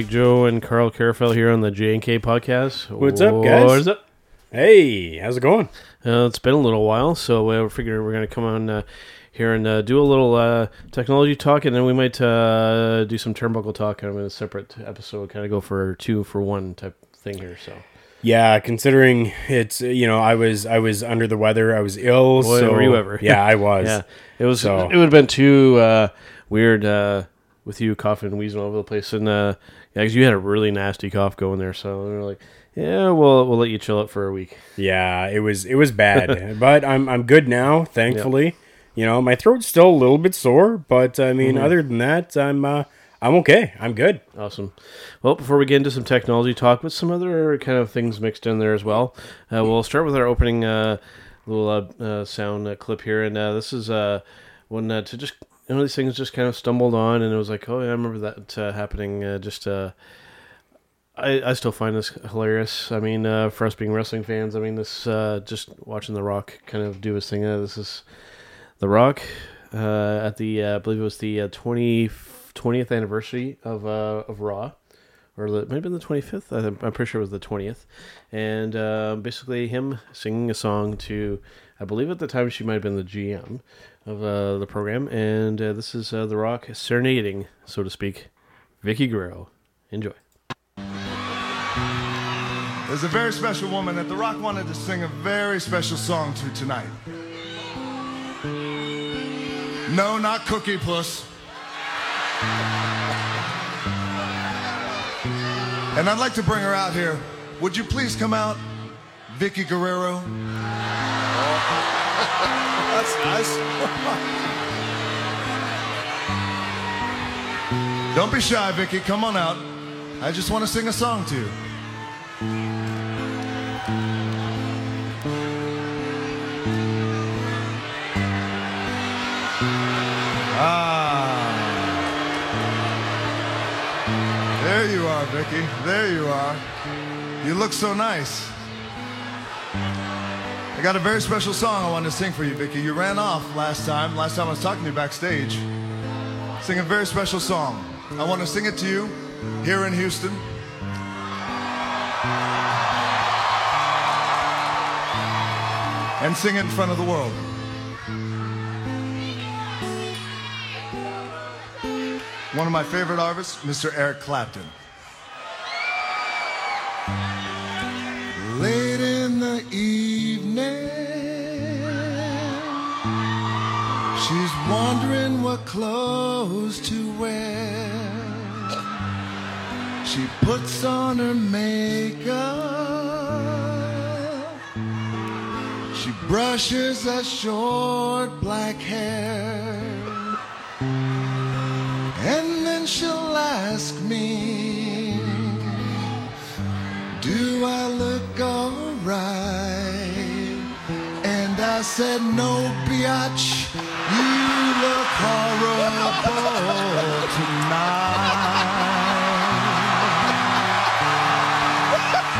All right. Big Joe and Carl Carafell here on the J and K podcast. What's up, guys? What's up? Hey, how's it going? Uh, it's been a little while, so uh, we're figuring we're going to come on uh, here and uh, do a little uh, technology talk, and then we might uh, do some turnbuckle talk in a separate episode, kind of go for two for one type thing here. So, Yeah, considering it's you know I was I was under the weather, I was ill. Boy, so were you ever. Yeah, I was. yeah, it was So- it would have been too uh, weird uh, with you coughing and wheezing all over the place, and uh, yeah, 'cause you had a really nasty cough going there, so were like, yeah, we'll we'll let you chill out for a week. Yeah, it was it was bad, but I'm I'm good now, thankfully. You know, my throat's still a little bit sore, but I mean, Mm-hmm. other than that, I'm uh, I'm okay. I'm good. Awesome. Well, before we get into some technology talk, with some other kind of things mixed in there as well, uh, we'll start with our opening uh, little uh, uh, sound uh, clip here, and uh, this is uh, one uh, to just one of these things just kind of stumbled on, and it was like, oh yeah, I remember that uh, happening. Uh, just uh, I I still find this hilarious. I mean, uh, for us being wrestling fans, I mean, this uh, just watching The Rock kind of do his thing. Uh, this is The Rock at the I believe it was the uh, 20, 20th anniversary of of Raw, or the, maybe the twenty fifth. I'm, I'm pretty sure it was the twentieth, and uh, basically him singing a song to, I believe at the time she might have been the GM of uh, the program, and uh, this is uh, The Rock serenading, so to speak, Vickie Guerrero. Enjoy. There's a very special woman that The Rock wanted to sing a very special song to tonight. No, not Cookie Puss. And I'd like to bring her out here. Would you please come out, Vickie Guerrero? That's nice. Don't be shy, Vickie. Come on out. I just want to sing a song to you. Ah. There you are, Vickie. There you are. You look so nice. I got a very special song I wanted to sing for you, Vickie. You ran off last time. Last time I was talking to you backstage. Sing a very special song. I want to sing it to you here in Houston. And sing it in front of the world. One of my favorite artists, Mr. Eric Clapton. Clothes to wear. She puts on her makeup. She brushes her short black hair. And then she'll ask me, Do I look alright? And I said, No, biatch, look horrible tonight.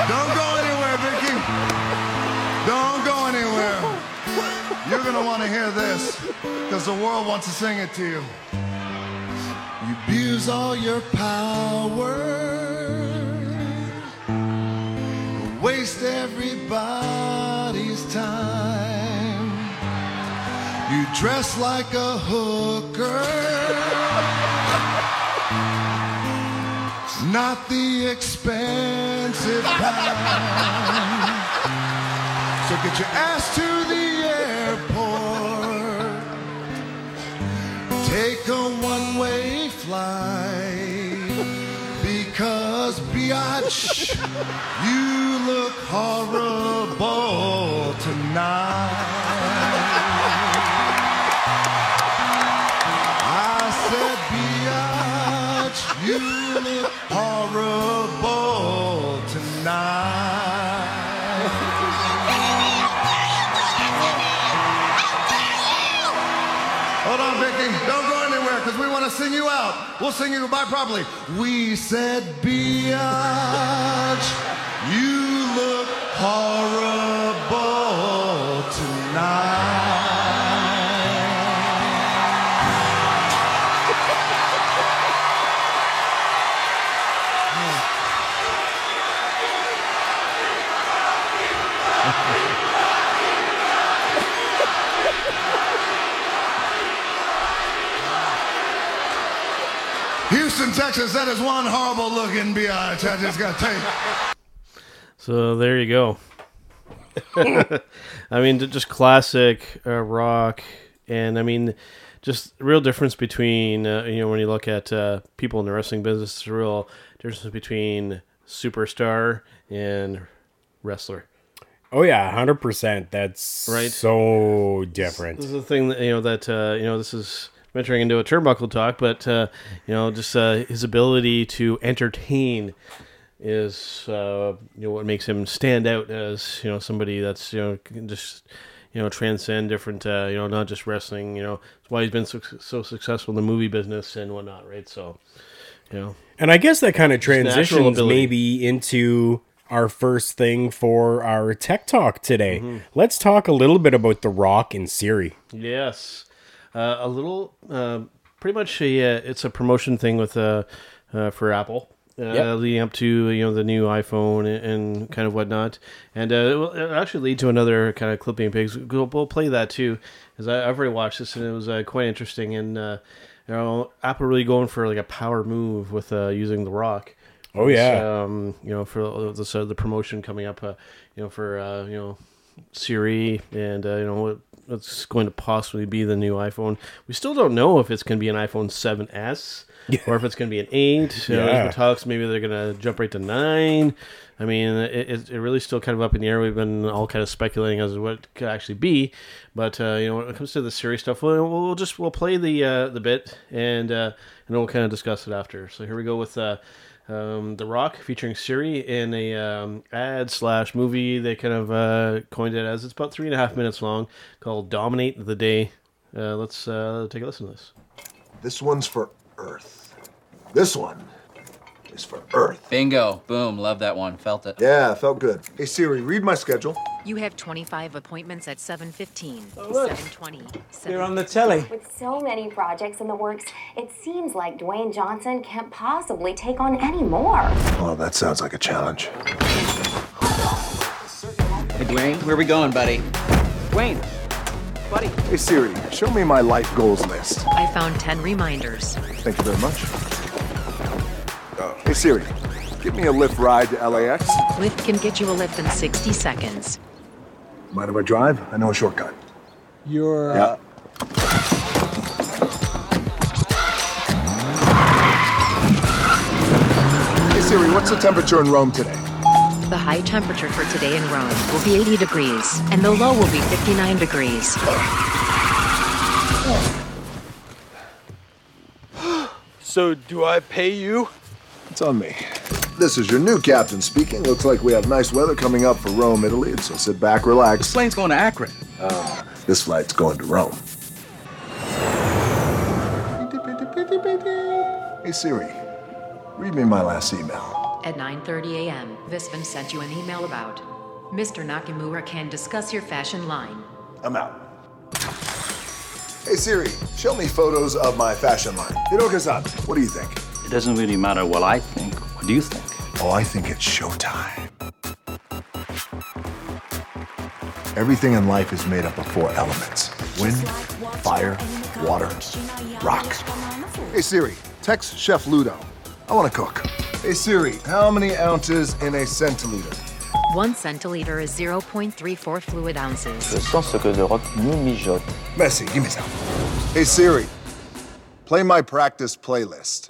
Don't go anywhere, Vickie. Don't go anywhere. You're gonna want to hear this because the world wants to sing it to you. You abuse all your power, waste everybody's time. You dress like a hooker, not the expensive kind. So get your ass to the airport. Take a one-way flight because biatch, you look horrible tonight. To sing you out. We'll sing you goodbye properly. We said, Biatch, you look horrible tonight. Houston, Texas, that is one horrible looking biatch. I just got to tell you. So there you go. I mean, just classic uh, rock, and I mean, just real difference between uh, you know when you look at uh, people in the wrestling business, it's a real difference between superstar and wrestler. Oh yeah, hundred percent. That's Right. So different. This is the thing that you know that uh, you know this is venturing into a turnbuckle talk, but uh, you know just uh, his ability to entertain is uh, you know what makes him stand out as you know somebody that's you know can just you know transcend different uh, you know not just wrestling. You know that's why he's been so, so successful in the movie business and whatnot, right? So you know And I guess that kind of transitions maybe into our first thing for our tech talk today. Mm-hmm. Let's talk a little bit about The Rock and Siri. Yes, uh, a little, uh, pretty much a uh, it's a promotion thing with uh, uh for Apple. Uh, Yep. leading up to you know the new iPhone and, and kind of whatnot, and uh, it will it'll actually lead to another kind of clipping pigs. We'll, we'll play that too, because I've already watched this and it was uh, quite interesting. And uh, you know, Apple really going for like a power move with uh, using the Rock. Oh, yeah. um, you know for the so the promotion coming up, uh, you know for uh, you know Siri and uh, you know what what's going to possibly be the new iPhone. We still don't know if it's going to be an iPhone 7s or if it's going to be an 8. You know, Yeah. talks maybe they're going to jump right to 9. I mean, it, it, really still kind of up in the air. We've been all kind of speculating as to what it could actually be, but uh, you know, when it comes to the Siri stuff, we'll, we'll just we'll play the uh, the bit and uh, and we'll kind of discuss it after. So here we go with uh, um, The Rock featuring Siri in a um, ad slash movie. They kind of uh, coined it as it's about three and a half minutes long, called "Dominate the Day." Uh, let's uh, take a listen to this. This one's for Earth. This one is for Earth. Bingo. Boom. Love that one. Felt it. Yeah, felt good. Hey Siri, read my schedule. You have 25 appointments at 7:15, look. 7:20, They're on the telly. With so many projects in the works, it seems like Dwayne Johnson can't possibly take on any more. Well, that sounds like a challenge. Hey, Dwayne, where are we going, buddy? Dwayne, buddy. Hey Siri, show me my life goals list. I found 10 reminders. Thank you very much. Uh, hey Siri, give me a Lyft ride to LAX. Lyft can get you a lift in 60 seconds. Mind if I drive? I know a shortcut. You're. Yeah. Hey Siri, what's the temperature in Rome today? The high temperature for today in Rome will be 80 degrees, and the low will be 59 degrees. So, do I pay you? It's on me. This is your new captain speaking. Looks like we have nice weather coming up for Rome, Italy, so sit back, relax. This Plane's going to Akron. Ah, this flight's going to Rome. Hey Siri, read me my last email. At 9:30 a.m., Visvim sent you an email about Mr. Nakamura can discuss your fashion line. I'm out. Hey Siri, show me photos of my fashion line. Hiroki-san, what do you think? It doesn't really matter what I think. What do you think? Oh, I think it's showtime. Everything in life is made up of four elements wind, fire, water, rock. Hey Siri, text Chef Ludo. I want to cook. Hey Siri, how many ounces in a centiliter? One centiliter is 0.34 fluid ounces. Je sens ce que The Rock nous mijote. Messi, give me some. Hey Siri, play my practice playlist.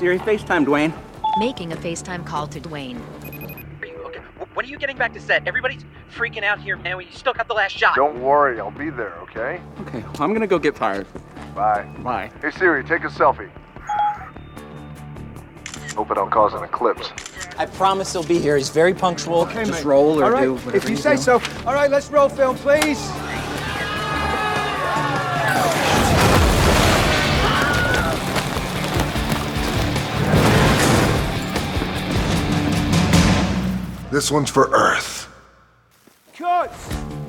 Siri, FaceTime Dwayne. Making a FaceTime call to Dwayne. Are you okay? When are you getting back to set? Everybody's freaking out here, man. We still got the last shot. Don't worry, I'll be there, okay? Okay, well, I'm gonna go get fired. Bye. Bye. Hey Siri, take a selfie. Hope I don't cause an eclipse. I promise he'll be here. He's very punctual. Just roll or All right, do whatever if you you say do. so. All right, let's roll film, please. This one's for Earth. Cut.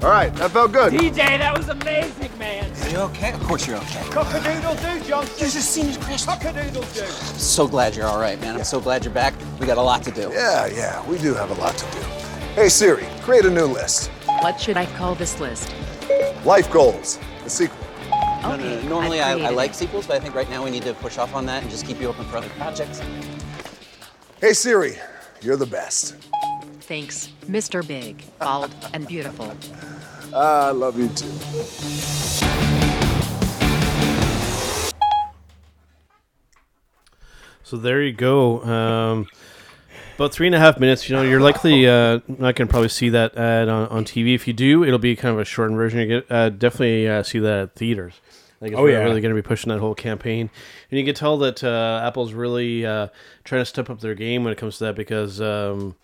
All right, that felt good. DJ, that was amazing, man. Are you okay? Of course you're okay. Cockadoodle do, Johnson. This is senior Chris. Cockadoodle do. So glad you're all right, man. I'm so glad you're back. We got a lot to do. Yeah, yeah, we do have a lot to do. Hey Siri, create a new list. What should I call this list? Life goals, the sequel. No, no, Okay, no. Normally I've I, I like sequels, but I think right now we need to push off on that and just keep you open for other projects. Hey Siri, you're the best. Thanks, Mr. Big, bald, and beautiful. I love you too. So there you go. Um, about three and a half minutes. You know, you're likely uh, not going to probably see that ad on, on TV. If you do, it'll be kind of a shortened version. You get uh, definitely uh, see that at theaters. Like it's Oh, really, yeah. really going to be pushing that whole campaign, and you can tell that uh, Apple's really uh, trying to step up their game when it comes to that because um,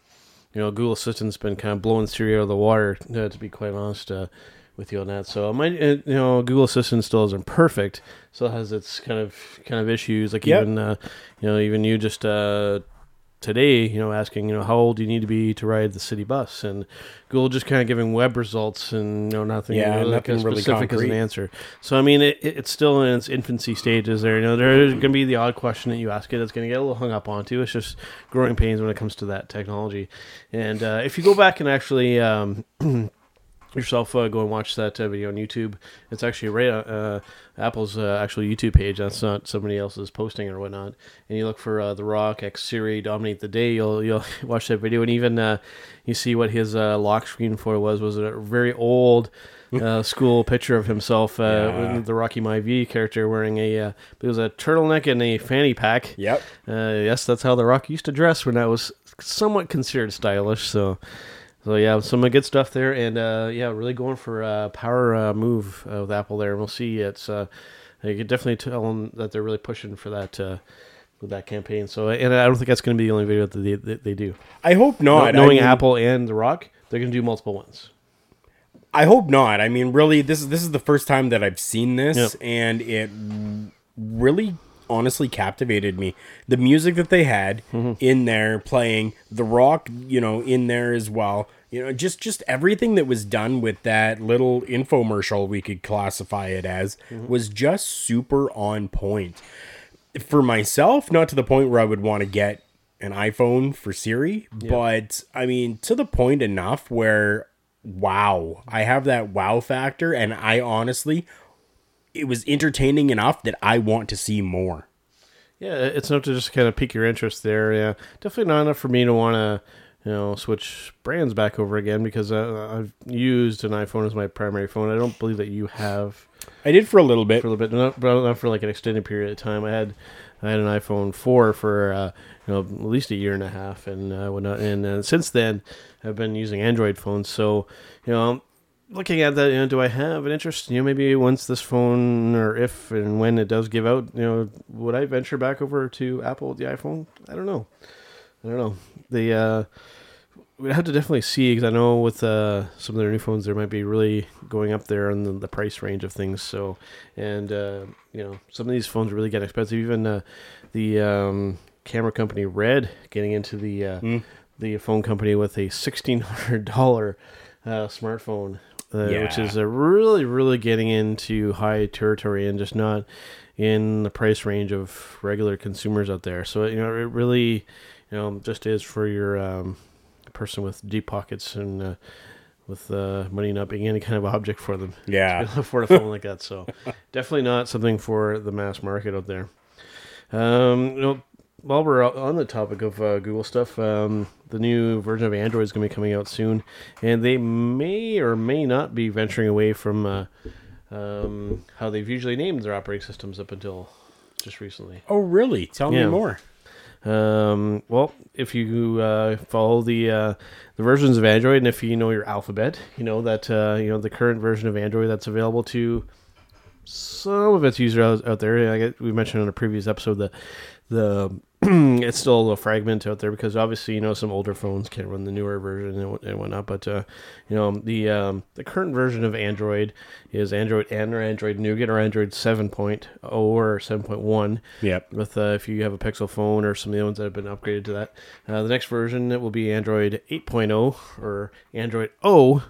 you know Google Assistant's been kind of blowing Siri out of the water. Uh, to be quite honest. Uh, with you on that, so my, uh, you know, Google Assistant still isn't perfect. Still has its kind of kind of issues. Like Yep. even uh, you know, even you just uh, today, you know, asking, you know, how old do you need to be to ride the city bus, and Google just kind of giving web results and you know nothing, Yeah, really, like, nothing really specific as an answer. So I mean, it, it- it's still in its infancy stages. There, you know, there's going to be the odd question that you ask it. It's going to get a little hung up onto. It's just growing pains when it comes to that technology. And uh, if you go back and actually. Um, yourself uh, go and watch that uh, video on YouTube. It's actually right on uh, Apple's uh, actual YouTube page. That's not somebody else's posting or whatnot. And you look for uh, The Rock X Siri dominate the day. You'll you'll watch that video and even uh, you see what his uh, lock screen for was was a very old. Uh, school picture of himself, uh, Yeah. the Rocky Maivia character wearing a, uh, it was a turtleneck and a fanny pack. Yep. Uh, yes, that's how the Rock used to dress when that was somewhat considered stylish. So, so yeah, some good stuff there, and uh, yeah, really going for a power uh, move with Apple there. And we'll see. It's uh, you can definitely tell them that they're really pushing for that uh, with that campaign. So, and I don't think that's going to be the only video that they, that they do. I hope not. Kno- knowing I mean- Apple and The Rock, they're going to do multiple ones. I hope not. I mean, really, this is this is the first time that I've seen this, Yep. and it really, honestly, captivated me. The music that they had Mm-hmm. in there playing, The Rock, you know, in there as well. You know, just just everything that was done with that little infomercial, we could classify it as, Mm-hmm. was just super on point. For myself, not to the point where I would want to get an iPhone for Siri, but I mean, to the point enough where wow, I have that wow factor, and I honestly, it was entertaining enough that I want to see more. Yeah, it's enough to just kind of pique your interest there. Yeah, definitely not enough for me to want to, you know, switch brands back over again because uh, I've used an iPhone as my primary phone. I don't believe that you have. I did for a little bit. For a little bit, not, but not for like an extended period of time. I had, I had an iPhone four for uh, you know at least a year and a half, and uh, whatnot. And uh, since then, I've been using Android phones. So you know, looking at that, you know, do I have an interest? You know, maybe once this phone or if and when it does give out, you know, would I venture back over to Apple with the iPhone? I don't know. I don't know. The uh, we'd have to definitely see because I know with uh, some of their new phones, there might be really going up there on the, the price range of things. So, and uh, you know, some of these phones really get expensive. Even uh, the um, camera company Red getting into the uh, the phone company with a sixteen hundred dollar uh, smartphone, uh, which is really really getting into high territory and just not in the price range of regular consumers out there. So you know, it really you know just is for your um, person with deep pockets and uh, with uh, money not being any kind of object for them. Yeah. to afford a phone like that. So definitely not something for the mass market out there. Um, you know, while we're on the topic of uh, Google stuff, um, the new version of Android is going to be coming out soon, and they may or may not be venturing away from uh, um, how they've usually named their operating systems up until just recently. Oh, really? Tell me more. Um, well, if you uh, follow the uh, the versions of Android, and if you know your alphabet, you know that uh, you know the current version of Android that's available to some of its users out, there. I get, we mentioned in a previous episode that the it's still a little fragment out there because obviously you know some older phones can't run the newer version and, and whatnot. But uh, you know the um, the current version of Android is Android N or Android Nougat or Android 7.0 or 7.1. Yep. With uh, if you have a Pixel phone or some of the ones that have been upgraded to that, uh, the next version it will be Android 8.0 or Android O.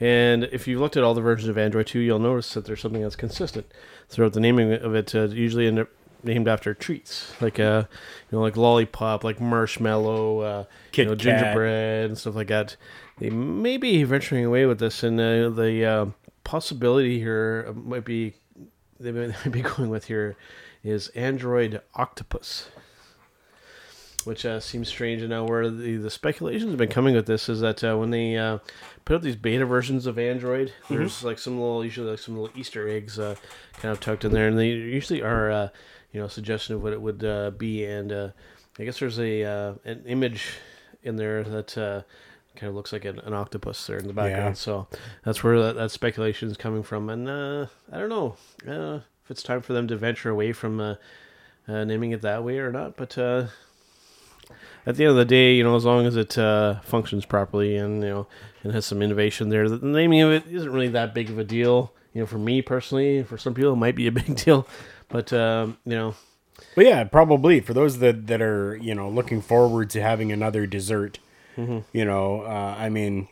And if you've looked at all the versions of Android 2, you'll notice that there's something that's consistent throughout the naming of it. Uh, usually end up named after treats, like uh, you know, like lollipop, like marshmallow, uh, you know, gingerbread and stuff like that. They may be venturing away with this, and uh, the uh, possibility here might be they might be going with here is Android Octopus which uh, seems strange. And now where the, the speculation has been coming with this is that uh, when they uh, put out these beta versions of Android, there's like some little, usually like some little Easter eggs uh, kind of tucked in there, and they usually are, uh, you know, suggestion of what it would uh, be. And uh, I guess there's a uh, an image in there that uh, kind of looks like an, an octopus there in the background. Yeah. So that's where that, that speculation is coming from. And uh, I don't know uh, if it's time for them to venture away from uh, uh, naming it that way or not, but. Uh, at the end of the day, you know, as long as it uh, functions properly and you know and has some innovation there, the naming of it isn't really that big of a deal. You know, for me personally, for some people it might be a big deal, but um, you know, But yeah, probably for those that that are you know looking forward to having another dessert. Mhm. You know, uh, I mean,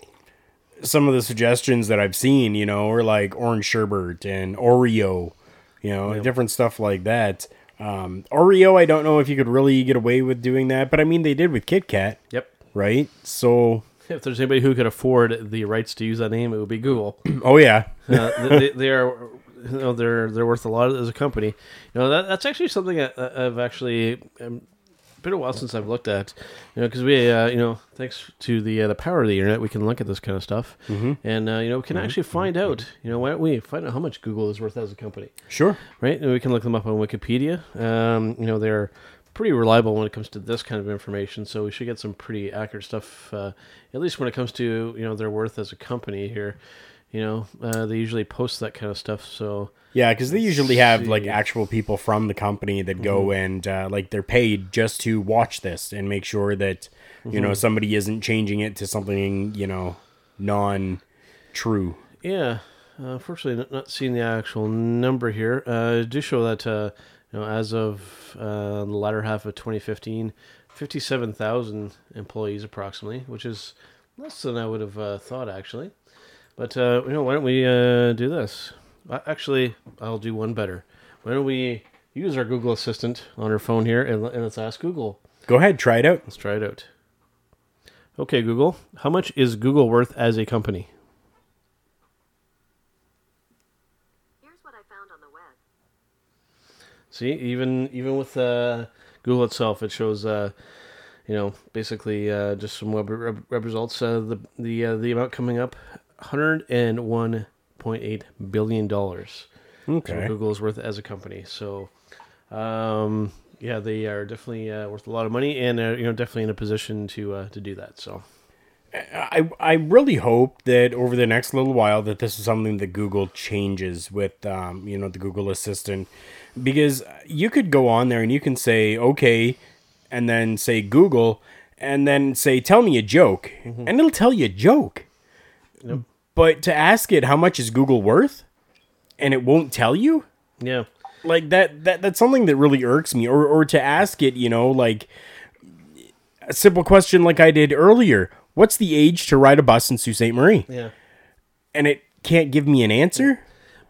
some of the suggestions that I've seen, you know, are like orange sherbet and Oreo, you know, different stuff like that. Um, Oreo, I don't know if you could really get away with doing that, but I mean, they did with Kit Kat. Yep. Right. So. if there's anybody who could afford the rights to use that name, it would be Google. Oh yeah. uh, they, they are, you know, they're they're worth a lot as a company. You know, that that's actually something I, I've actually um, been a while since I've looked at. You know, because we, uh, you know, thanks to the uh, the power of the internet, we can look at this kind of stuff, Mhm. and uh, you know, we can Mhm. actually find out. You know, why don't we find out how much Google is worth as a company? Sure. Right, and we can look them up on Wikipedia. Um, you know, they're pretty reliable when it comes to this kind of information, so we should get some pretty accurate stuff. Uh, at least when it comes to you know their worth as a company here. You know, uh, they usually post that kind of stuff. So Yeah, because they usually have like actual people from the company that go Mhm. and uh, like they're paid just to watch this and make sure that you know Mhm. somebody isn't changing it to something you know non-true. Yeah, uh, unfortunately, not, not seeing the actual number here. Uh, do show that uh, you know as of uh, the latter half of 2015, 57,000 employees approximately, which is less than I would have uh, thought actually. But uh, you know, why don't we uh, do this? Uh, Actually, I'll do one better. Why don't we use our Google Assistant on our phone here and, and let's ask Google. Go ahead, try it out. Let's try it out. Okay, Google, how much is Google worth as a company? See, even even with uh, Google itself, it shows uh, you know basically uh, just some web, web, web results. Uh, the the uh, the amount coming up, hundred and one point eight billion dollars. Okay. Google is worth as a company. So, um, yeah, they are definitely uh, worth a lot of money, and uh, you know definitely in a position to uh, to do that. So. I I really hope that over the next little while that this is something that Google changes with um, you know the Google Assistant because you could go on there and you can say okay and then say Google and then say tell me a joke and it'll tell you a joke. Yep. But to ask it how much is Google worth and it won't tell you? Yeah. Like that that that's something that really irks me or or to ask it, you know, like a simple question like I did earlier. What's the age to ride a bus in Sault Ste. Marie? Yeah. And it can't give me an answer?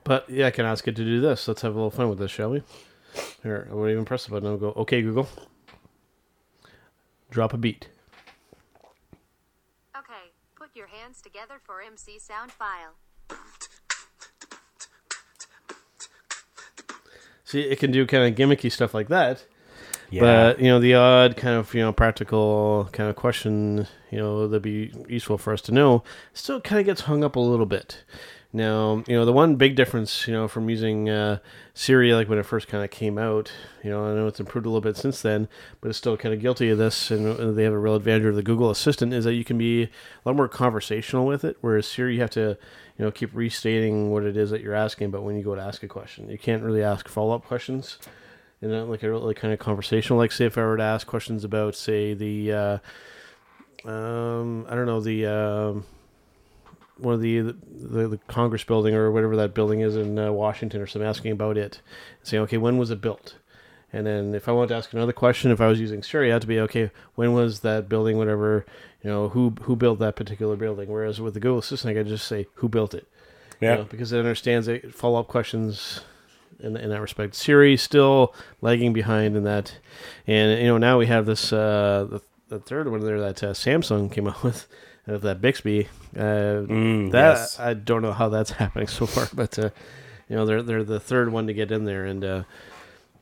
But yeah, I can ask it to do this. Let's have a little fun with this, shall we? Here, I won't even press the button. I'll go, okay, Google. Drop a beat. Okay, put your hands together for MC sound file. See, it can do kind of gimmicky stuff like that. Yeah. But, you know, the odd kind of, you know, practical kind of question, you know, that'd be useful for us to know still kind of gets hung up a little bit. Now, you know, the one big difference, you know, from using uh, Siri like when it first kind of came out, you know, I know it's improved a little bit since then, but it's still kind of guilty of this, and uh, they have a real advantage of the Google Assistant is that you can be a lot more conversational with it, whereas Siri you have to, you know, keep restating what it is that you're asking. But when you go to ask a question, you can't really ask follow up questions. And then, like a really kind of conversational, like say if I were to ask questions about, say the, uh, um, I don't know the. Um, one of the, the the Congress building or whatever that building is in uh, Washington or something, asking about it, saying, okay, when was it built? And then if I wanted to ask another question, if I was using Siri, it had to be okay. When was that building? Whatever, you know, who who built that particular building? Whereas with the Google Assistant, I could just say who built it. you Yeah. know, because it understands it. Follow up questions in, in that respect. Siri still lagging behind in that, and you know now we have this uh, the, the third one there that uh, Samsung came out with. Of that Bixby, uh, Mm, that yes. I don't know how that's happening so far, but uh, you know they're they're the third one to get in there, and uh,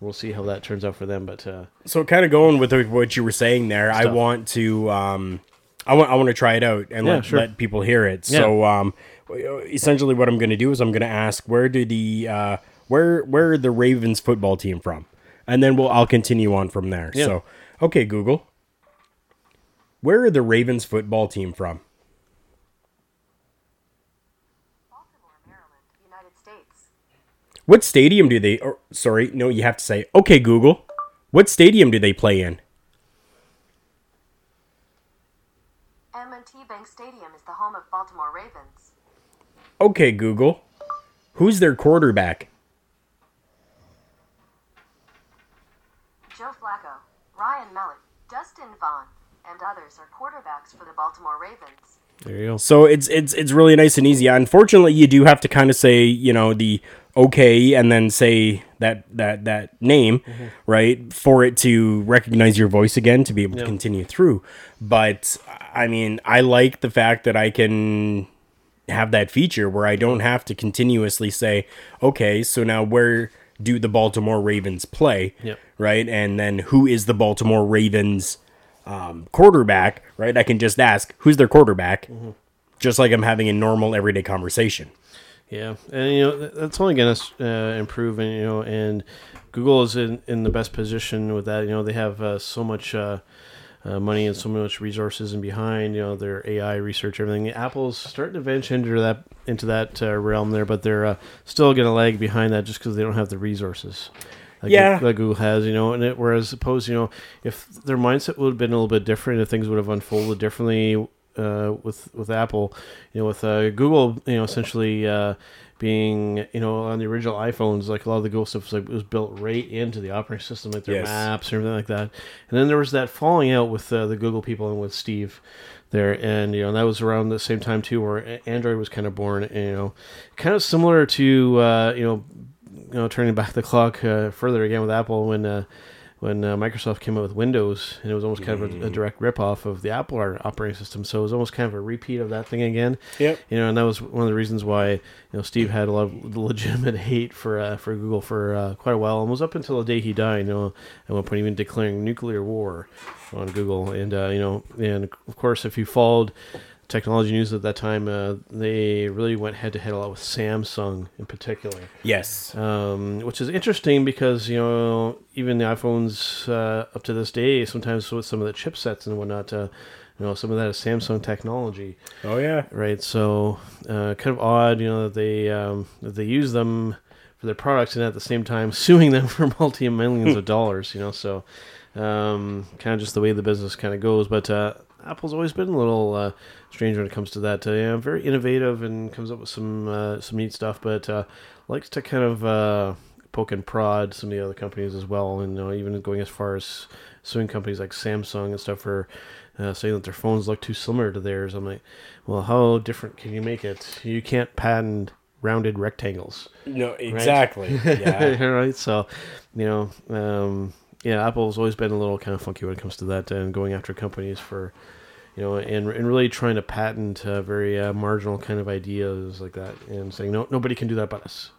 we'll see how that turns out for them. But uh, So kind of going with what you were saying there, I want to um, I want I want to try it out and Yeah, let, sure. let people hear it. Yeah. So um, essentially, what I'm going to do is I'm going to ask where did the uh, where where are the Ravens football team from, and then we'll I'll continue on from there. Yeah. So okay, Google, where are the Ravens football team from? United States. What stadium do they? Or sorry, no, you have to say okay, Google. What stadium do they play in? M&T Bank Stadium is the home of Baltimore Ravens. Okay, Google. Who's their quarterback? Are for the Baltimore Ravens. there you go. So it's it's it's really nice and easy. Unfortunately, you do have to kind of say you know the okay and then say that that that name mm-hmm. right for it to recognize your voice again to be able to continue through. But I mean, I like the fact that I can have that feature where I don't have to continuously say okay. So now where do the Baltimore Ravens play? Yep. Right, and then who is the Baltimore Ravens? Um, quarterback, right? I can just ask who's their quarterback, just like I'm having a normal everyday conversation. Yeah, and you know that's only going to uh, improve, and you know, and Google is in, in the best position with that. You know, they have uh, so much uh, uh, money and so much resources and behind you know their AI research, everything. Apple's starting to venture into that into that uh, realm there, but they're uh, still going to lag behind that just because they don't have the resources. Like Yeah. Gu- like Google has, you know, and it, whereas suppose you know if their mindset would have been a little bit different, if things would have unfolded differently uh, with with Apple, you know, with uh, Google, you know, essentially uh, being you know on the original iPhones, like a lot of the Google stuff was like was built right into the operating system, like their Yes. maps and everything like that. And then there was that falling out with uh, the Google people and with Steve there, and you know that was around the same time too, where Android was kind of born. And, you know, kind of similar to uh, you know you know, turning back the clock uh, further again with Apple when uh, when uh, Microsoft came out with Windows, and it was almost kind of a, a direct ripoff of the Apple operating system. So it was almost kind of a repeat of that thing again. Yep. You know, and that was one of the reasons why you know Steve had a lot of legitimate hate for uh, for Google for uh, quite a while, almost up until the day he died. You know, at one point even declaring nuclear war on Google, and uh, you know, and of course, if you followed technology news at that time, uh, they really went head to head a lot with Samsung in particular. Yes. Um, which is interesting because you know even the iPhones uh, up to this day, sometimes with some of the chipsets and whatnot, uh, you know some of that is Samsung technology. Oh yeah. Right. So uh, kind of odd, you know, that they um, that they use them for their products and at the same time suing them for multi millions of dollars. You know, so um, kind of just the way the business kind of goes. But uh, Apple's always been a little uh, strange when it comes to that. Uh, yeah, very innovative and comes up with some uh, some neat stuff, but uh, likes to kind of uh, poke and prod some of the other companies as well, and you even going as far as suing companies like Samsung and stuff for uh, saying that their phones look too similar to theirs. I'm like, well, how different can you make it? You can't patent rounded rectangles. No, right? exactly. Yeah. right. So, you know, um, yeah, Apple's always been a little kind of funky when it comes to that and going after companies for, you know, and, and really trying to patent uh, very uh, marginal kind of ideas like that and saying, no, nobody can do that but us.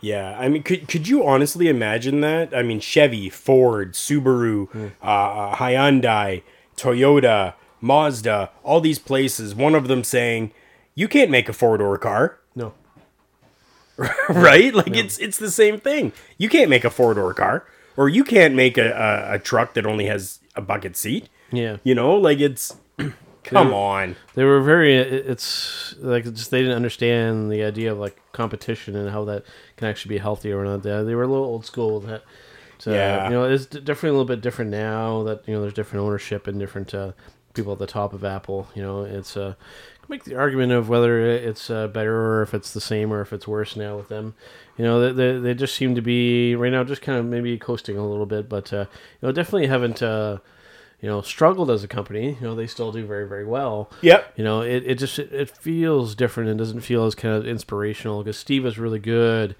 Yeah, I mean, could could you honestly imagine that? I mean, Chevy, Ford, Subaru, Hmm. uh, Hyundai, Toyota, Mazda, all these places. One of them saying, "You can't make a four door car." No. right? Like it's it's the same thing. You can't make a four door car, or you can't make a, a, a truck that only has a bucket seat. Yeah. You know, like it's come They- on. They were very. It's like just they didn't understand the idea of like competition and how that can actually be healthy or not. They, they were a little old school with that. So, Yeah. you know, it's definitely a little bit different now that you know there's different ownership and different uh, people at the top of Apple. You know, it's uh, make the argument of whether it's uh, better or if it's the same or if it's worse now with them. You know, they, they, they just seem to be right now just kind of maybe coasting a little bit, but uh, you know, definitely haven't uh, you know struggled as a company. You know, they still do very very well. Yep. You know, it, it just it, it feels different and doesn't feel as kind of inspirational because Steve is really good.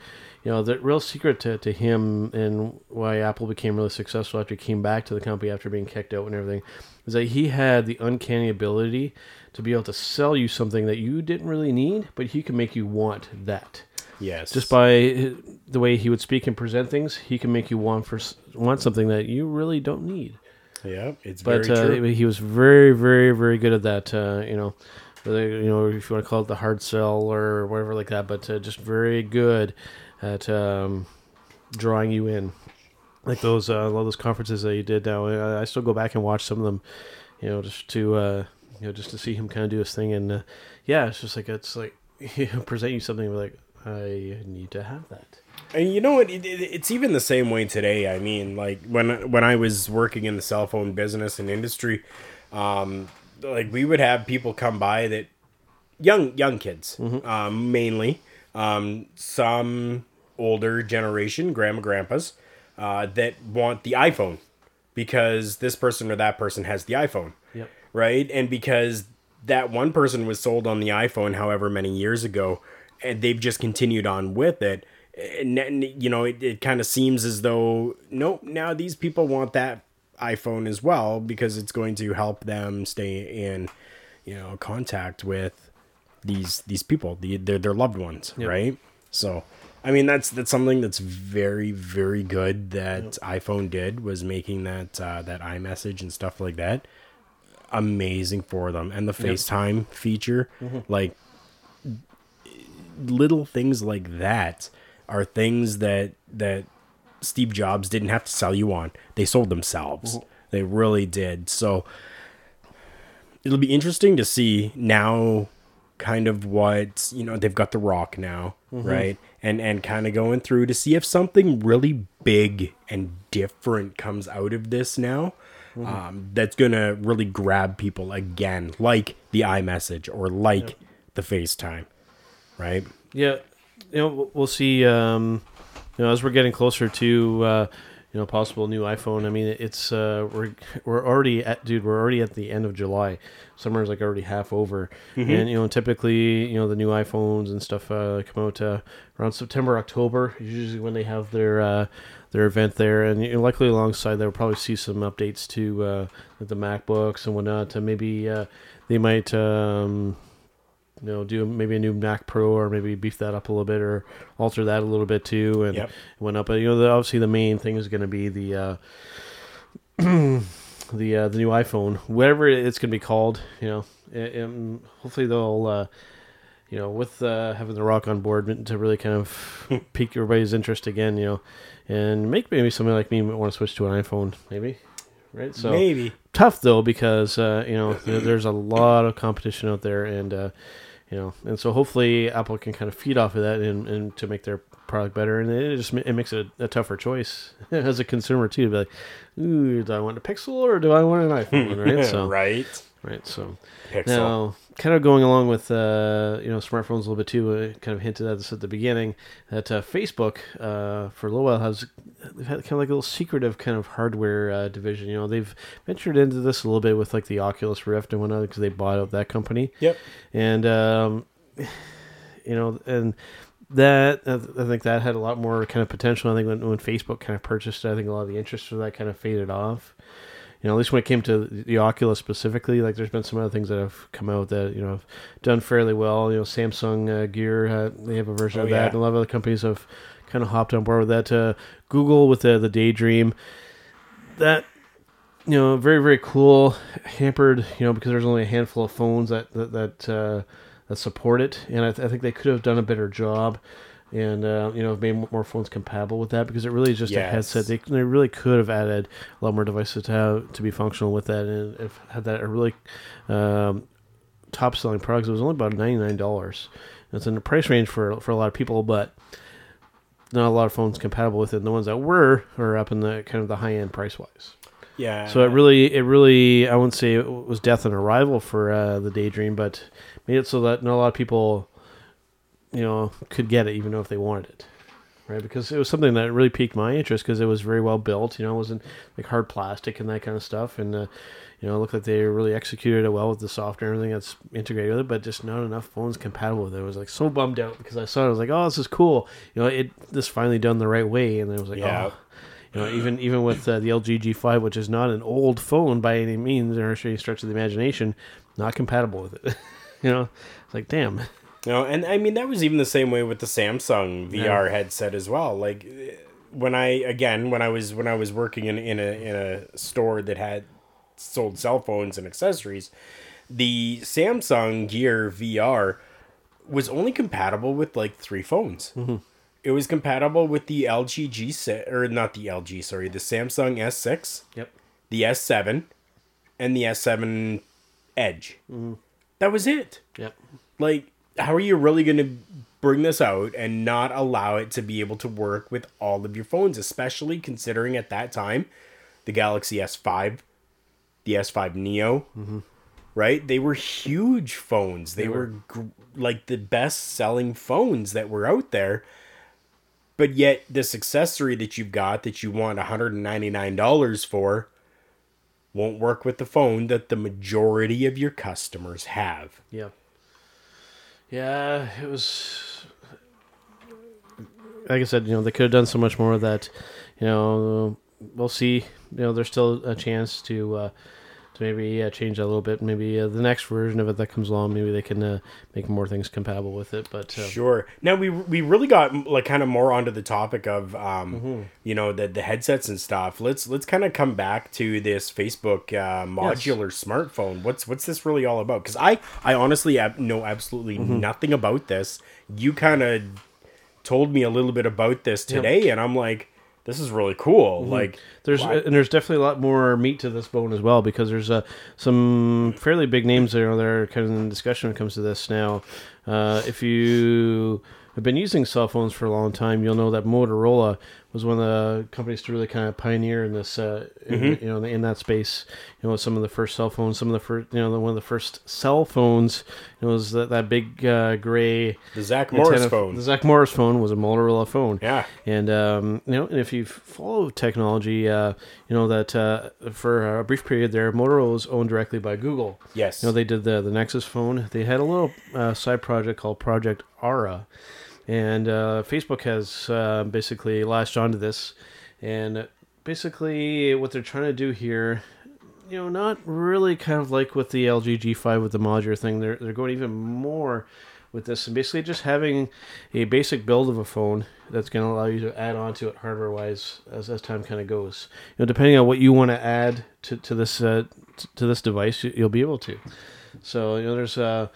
You know, the real secret to, to him and why Apple became really successful after he came back to the company after being kicked out and everything is that he had the uncanny ability to be able to sell you something that you didn't really need, but he could make you want that. Yes. Just by uh, the way he would speak and present things, he can make you want for want something that you really don't need. Yeah, it's but very uh, true. he was very, very, very good at that. Uh, you know, whether, you know if you want to call it the hard sell or whatever like that, but uh, just very good at um, drawing you in. Like those, uh, a lot of those conferences that he did. Now, I, I still go back and watch some of them. You know, just to uh, you know, just to see him kind of do his thing, and uh, yeah, it's just like it's like he'll present you something like I need to have that. And you know what? It, it, it's even the same way today. I mean, like when when I was working in the cell phone business and industry, um, like we would have people come by that young young kids, um, mainly, um, some older generation, grandma grandpas, uh, that want the iPhone because this person or that person has the iPhone, Yep. right? And because that one person was sold on the iPhone however many years ago, and they've just continued on with it. And, you know, it, it kind of seems as though, nope, now these people want that iPhone as well because it's going to help them stay in, you know, contact with these these people, the their their loved ones, Yep. right? So, I mean, that's that's something that's very very good that iPhone did was making that uh, that iMessage and stuff like that amazing for them, and the Yep. FaceTime feature, Mhm. like little things like that are things that that Steve Jobs didn't have to sell you on. They sold themselves. Mhm. They really did. So it'll be interesting to see now kind of what, you know, they've got the rock now, Mhm. right? And and kind of going through to see if something really big and different comes out of this now. Mhm. Um, that's gonna really grab people again, like the iMessage or like Yep. the FaceTime, right? Yeah, you know, we'll- see. Um, you know, as we're getting closer to uh, you know possible new iPhone. I mean, it's uh, we're we're already at dude. We're already at the end of July. Summer's like already half over, Mhm. and you know, typically you know the new iPhones and stuff uh, come out uh, around September, October. Usually when they have their uh, their event there, and you know, likely alongside there, we'll probably see some updates to uh, the MacBooks and whatnot. To maybe uh, they might. Um, you know, do maybe a new Mac Pro or maybe beef that up a little bit or alter that a little bit too and Yep. went up. But you know, the, obviously the main thing is going to be the uh, the uh, the new iPhone, whatever it's going to be called. You know, hopefully they'll. Uh, you know, with uh, having the Rock on board to really kind of pique everybody's interest again, you know, and make maybe somebody like me want to switch to an iPhone, maybe, right? So Maybe. tough though because uh, you know there's a lot of competition out there, and uh, you know, and so hopefully Apple can kind of feed off of that and, and to make their product better, and it just it makes it a, a tougher choice as a consumer too to be like, ooh, do I want a Pixel or do I want an iPhone, right? So Right. Right. So Pixel. now, kind of going along with uh, you know smartphones a little bit too. I kind of hinted at this at the beginning that uh, Facebook uh, for a little while has they've had kind of like a little secretive kind of hardware uh, division. You know, they've ventured into this a little bit with like the Oculus Rift and whatnot because they bought out that company. Yep. And um, you know, and that I think that had a lot more kind of potential. I think when, when Facebook kind of purchased it, I think a lot of the interest for that kind of faded off. You know, at least when it came to the Oculus specifically, like there's been some other things that have come out that you know have done fairly well. You know, Samsung uh, Gear uh, they have a version Oh, of that, yeah. and a lot of other companies have kind of hopped on board with that. Uh, Google with the the Daydream, that you know, very very cool. Hampered, you know, because there's only a handful of phones that that that, uh, that support it, and I, th- I think they could have done a better job. And uh, you know, made more phones compatible with that because it really is just a headset. They, they really could have added a lot more devices to have to be functional with that, and if had that a really um, top selling product, it was only about ninety nine dollars. It's in the price range for for a lot of people, but not a lot of phones compatible with it. And the ones that were are up in the kind of the high end price wise. Yeah. So it really, it really, I wouldn't say it was death and arrival for uh, the Daydream, but made it so that not a lot of people, you know, could get it even though if they wanted it, right? Because it was something that really piqued my interest because it was very well built. You know, it wasn't like hard plastic and that kind of stuff, and uh, you know, it looked like they really executed it well with the software and everything that's integrated with it, but just not enough phones compatible with it. I was like so bummed out because I saw it. I was like, oh, this is cool. You know, it this finally done the right way, and then I was like, Yeah. oh. You know, even even with uh, the LG G5, which is not an old phone by any means or any stretch of the imagination, not compatible with it. you know, it's like damn. Know, and I mean that was even the same way with the Samsung VR Yeah. headset as well. Like when I again when I was when I was working in in a in a store that had sold cell phones and accessories, the Samsung Gear VR was only compatible with like three phones. Mm-hmm. It was compatible with the LG G6 or not the LG, sorry, the Samsung S6, Yep. the S7, and the S7 Edge. Mm-hmm. That was it Yep. like how are you really going to bring this out and not allow it to be able to work with all of your phones especially considering at that time the galaxy s5 the s5 neo mm-hmm. right? They were huge phones. They, were, gr- like the best selling phones that were out there. But yet this accessory that you've got that you want $199 for won't work with the phone that the majority of your customers have. Yeah. Yeah, it was. Like I said, you know, they could have done so much more that, you know, we'll see. You know, there's still a chance to uh, to maybe uh, change that a little bit. Maybe uh, the next version of it that comes along, maybe they can uh, make more things compatible with it. But uh, Sure. Now we we really got like kind of more onto the topic of um Mm-hmm. you know the the headsets and stuff. Let's let's kind of come back to this Facebook uh, modular smartphone. What's what's this really all about? Because I I honestly ab- know absolutely Mm-hmm. nothing about this. You kind of told me a little bit about this today, and I'm like, this is really cool. Like Mm-hmm. there's why- and there's definitely a lot more meat to this bone as well because there's uh, some fairly big names there that are kind of in discussion when it comes to this now. Uh, if you have been using cell phones for a long time, you'll know that Motorola was one of the companies to really kind of pioneer in this, uh, Mm-hmm. you know, in that space. You know, some of the first cell phones, some of the first, you know, one of the first cell phones. Know, was that that big uh, gray The Zach Morris antenna- phone. The Zach Morris phone was a Motorola phone. Yeah. And um, you know, and if you follow technology, uh, you know that uh, for a brief period there, Motorola was owned directly by Google. Yes. You know, they did the the Nexus phone. They had a little uh, side project called Project Ara, and uh, Facebook has uh, basically latched onto this, and basically what they're trying to do here. You know, not really kind of like with the LG G5 with the modular thing. They're they're going even more with this and basically just having a basic build of a phone that's going to allow you to add on to it hardware wise as, as time kind of goes you know depending on what you want to add to, to this uh, to this device you, you'll be able to so you know there's uh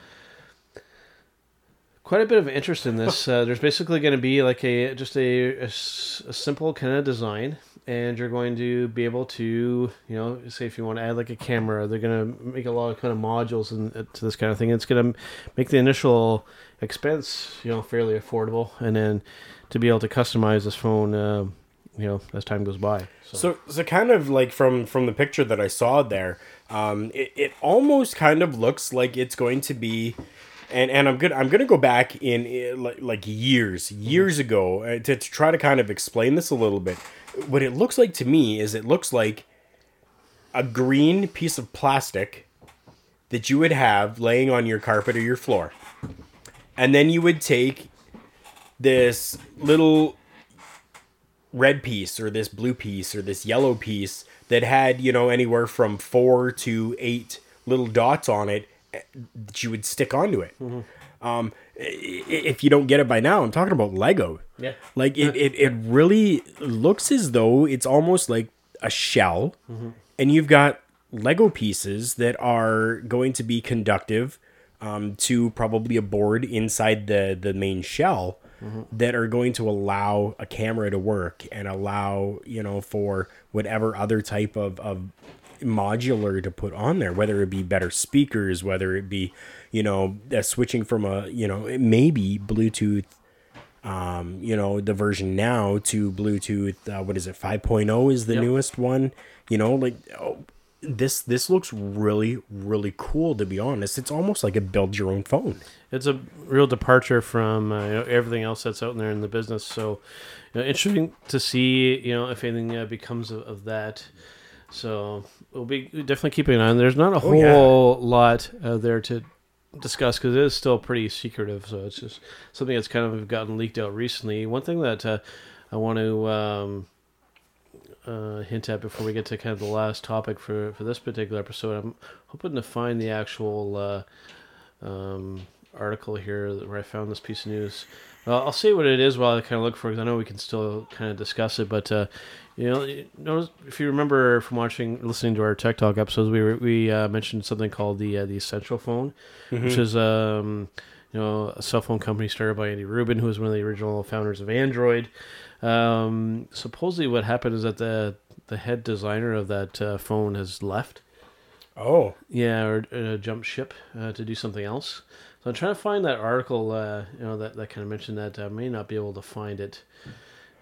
quite a bit of interest in this. Uh, there's basically going to be like a just a simple kind of design and you're going to be able to you know say if you want to add like a camera they're going to make a lot of kind of modules and uh, to this kind of thing. It's going to make the initial expense you know fairly affordable and then to be able to customize this phone uh, you know as time goes by so, So, so kind of like from from the picture that I saw there, um, it, it almost kind of looks like it's going to be, and and I'm gonna I'm gonna go back in, uh, like like years years ago uh, to, to try to kind of explain this a little bit. What it looks like to me is it looks like a green piece of plastic that you would have laying on your carpet or your floor, and then you would take this little red piece or this blue piece or this yellow piece that had you know anywhere from four to eight little dots on it eh, that you would stick onto it um i- i- if you don't get it by now i'm talking about lego Yeah. like it, it, it really looks as though it's almost like a shell and you've got lego pieces that are going to be conductive um, to probably a board inside the the main shell that are going to allow a camera to work and allow you know for whatever other type of, of modular to put on there whether it be better speakers whether it be you know uh, switching from a you know maybe bluetooth um, you know, the version now to Bluetooth. Uh, what is it? 5.0 is the Yep. newest one. You know, like oh, this this looks really really cool. To be honest, it's almost like a build your own phone. It's a real departure from uh, you know, everything else that's out there in the business. So, you know, interesting to see, you know, if anything uh, becomes of, of that. So we'll be definitely keeping an eye on. There's not a Oh, yeah. whole lot uh, there to discuss because it is still pretty secretive. So it's just something that's kind of gotten leaked out recently. One thing that uh, I want to um, uh, hint at before we get to kind of the last topic for, for this particular episode, I'm hoping to find the actual uh, um, article here where I found this piece of news. Well, I'll say what it is while I kind of look for it 'cause I know we can still kind of discuss it. But uh, you know, notice, if you remember from watching, listening to our Tech Talk episodes, we were, we uh, mentioned something called the uh, the Essential Phone, which Mhm. is um, you know a cell phone company started by Andy Rubin, who was one of the original founders of Android. Um, supposedly, what happened is that the the head designer of that uh, phone has left. Oh, Yeah, or uh, jump ship uh, to do something else. So I'm trying to find that article, uh, you know, that, that kind of mentioned that. I may not be able to find it,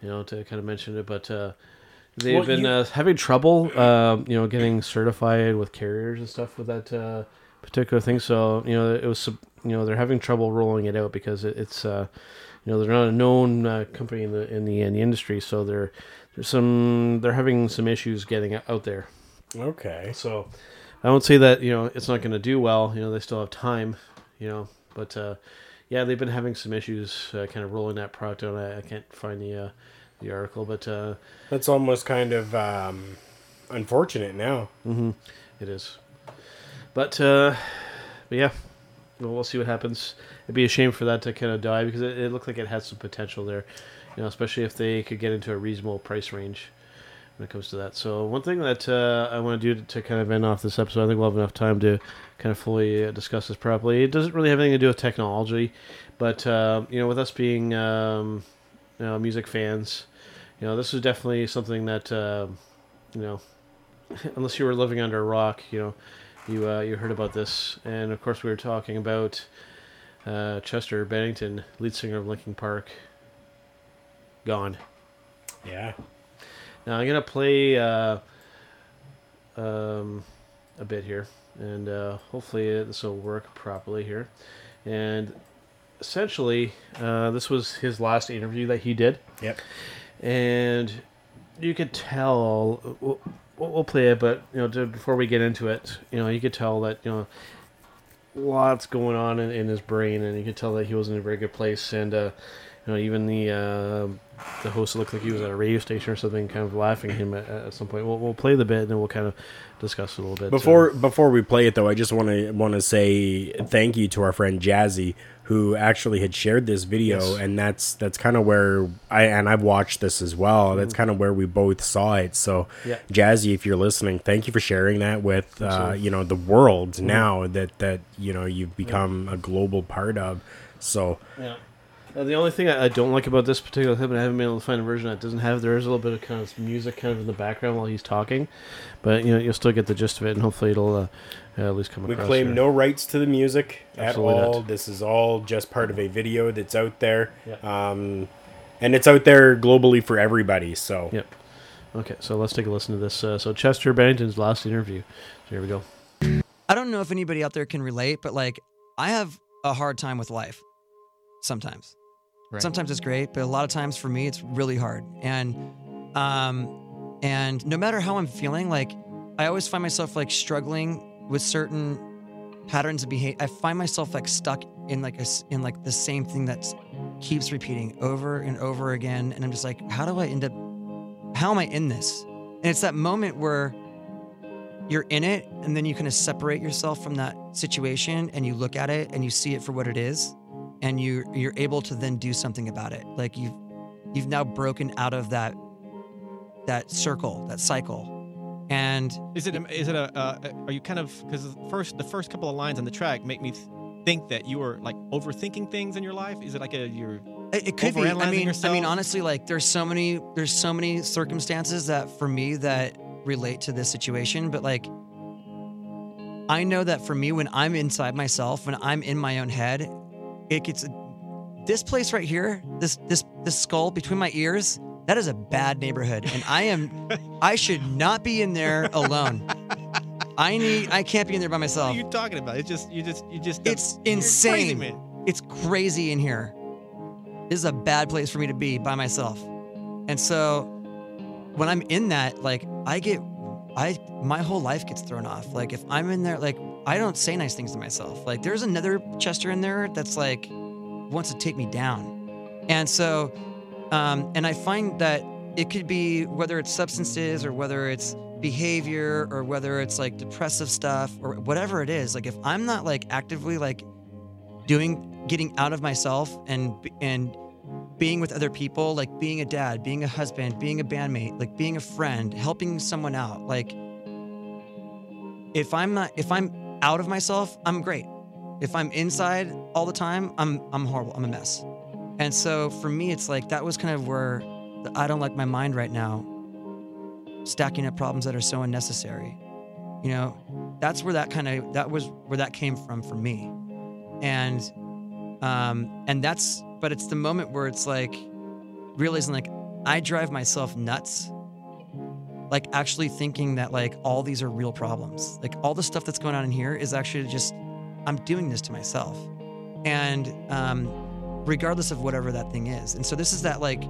you know, to kind of mention it, but uh, they've Well, been you- uh, having trouble, um, you know, getting certified with carriers and stuff with that uh, particular thing. So you know, it was, you know, they're having trouble rolling it out because it, it's, uh, you know, they're not a known uh, company in the in the in the industry, so they're there's some they're having some issues getting out there. Okay. So I won't say that you know it's not going to do well. You know they still have time. You know, but uh, yeah, they've been having some issues, uh, kind of rolling that product out. I, I can't find the uh, the article, but uh, That's almost kind of um, unfortunate now. hmm it is. But uh, but yeah, we'll, we'll see what happens. It'd be a shame for that to kind of die because it, it looked like it had some potential there. You know, especially if they could get into a reasonable price range when it comes to that. So one thing that uh, I want to do to kind of end off this episode, I think we'll have enough time to kind of fully uh, discuss this properly. It doesn't really have anything to do with technology, but uh, you know, with us being um, you know, music fans, you know, this is definitely something that uh, you know, unless you were living under a rock, you know, you uh, you heard about this, and of course we were talking about uh, Chester Bennington, lead singer of Linkin Park, gone. Yeah. Now I'm gonna play uh, um, a bit here, and uh, hopefully this will work properly here. And essentially, uh, this was his last interview that he did. Yep. And you could tell. We'll, we'll play it, but you know, to, before we get into it, you know, you could tell that you know lots going on in, in his brain, and you could tell that he was in a very good place. And uh, you know, even the uh, the host looked like he was at a radio station or something, kind of laughing at him at, at some point. We'll, we'll play the bit, and then we'll kind of discuss it a little bit. Before before we play it though, I just want to want to say thank you to our friend Jazzy who actually had shared this video Yes. and that's that's kind of where I and I've watched this as well. That's kind of where we both saw it. So Mm-hmm. Yeah. Jazzy, if you're listening, thank you for sharing that with uh, you know the world Mhm. now that that you know you've become a global part of. So Yeah. Uh, the only thing I, I don't like about this particular clip, and I haven't been able to find a version that doesn't have, there is a little bit of kind of music kind of in the background while he's talking, but you know you'll still get the gist of it, and hopefully it'll uh, uh, at least come We claim here. no rights to the music Absolutely at all. not. This is all just part of a video that's out there. Yeah. Um, and it's out there globally for everybody. So Yep. Okay, so let's take a listen to this. Uh, so Chester Bennington's last interview. So here we go. I don't know if anybody out there can relate, but like I have a hard time with life sometimes. Right. Sometimes it's great, but a lot of times for me it's really hard. And um and no matter how I'm feeling, like I always find myself like struggling with certain patterns of behavior. I find myself like stuck in like a in like the same thing that keeps repeating over and over again and I'm just like how do I end up how am I in this? And it's that moment where you're in it and then you kind of separate yourself from that situation and you look at it and you see it for what it is and you you're able to then do something about it like you've you've now broken out of that that circle that cycle and Is it? a- it a? Uh, are you kind of because first the first couple of lines on the track make me think that you are like overthinking things in your life? Is it like a you're It, it could be. I mean, yourself? I mean, honestly, like there's so many, there's so many circumstances that for me that relate to this situation. But like, I know that for me, when I'm inside myself, when I'm in my own head, it gets this place right here, this this this skull between my ears, that is a bad neighborhood, and I am, I should not be in there alone. I need, I can't be in there by What myself. are you talking about? It's just you just you just It's crazy, insane. man. It's crazy in here. This is a bad place for me to be by myself. And so when I'm in that, like I get I my whole life gets thrown off. Like if I'm in there, like I don't say nice things to myself. Like there's another Chester in there that's like wants to take me down. And so um and I find that it could be whether it's substances or whether it's behavior or whether it's like depressive stuff or whatever it is. Like if I'm not like actively like doing getting out of myself and and being with other people like being a dad being a husband being a bandmate like being a friend helping someone out like if i'm not if i'm out of myself i'm great. If i'm inside all the time i'm i'm horrible i'm a mess. And so for me it's like that was kind of where the, i don't like my mind right now stacking up problems that are so unnecessary. You know that's where that kind of that was where that came from for me. And um and that's but it's the moment where it's like realizing like i drive myself nuts like actually thinking that like all these are real problems. Like all the stuff that's going on in here is actually just i'm doing this to myself. And um regardless of whatever that thing is. And so this is that like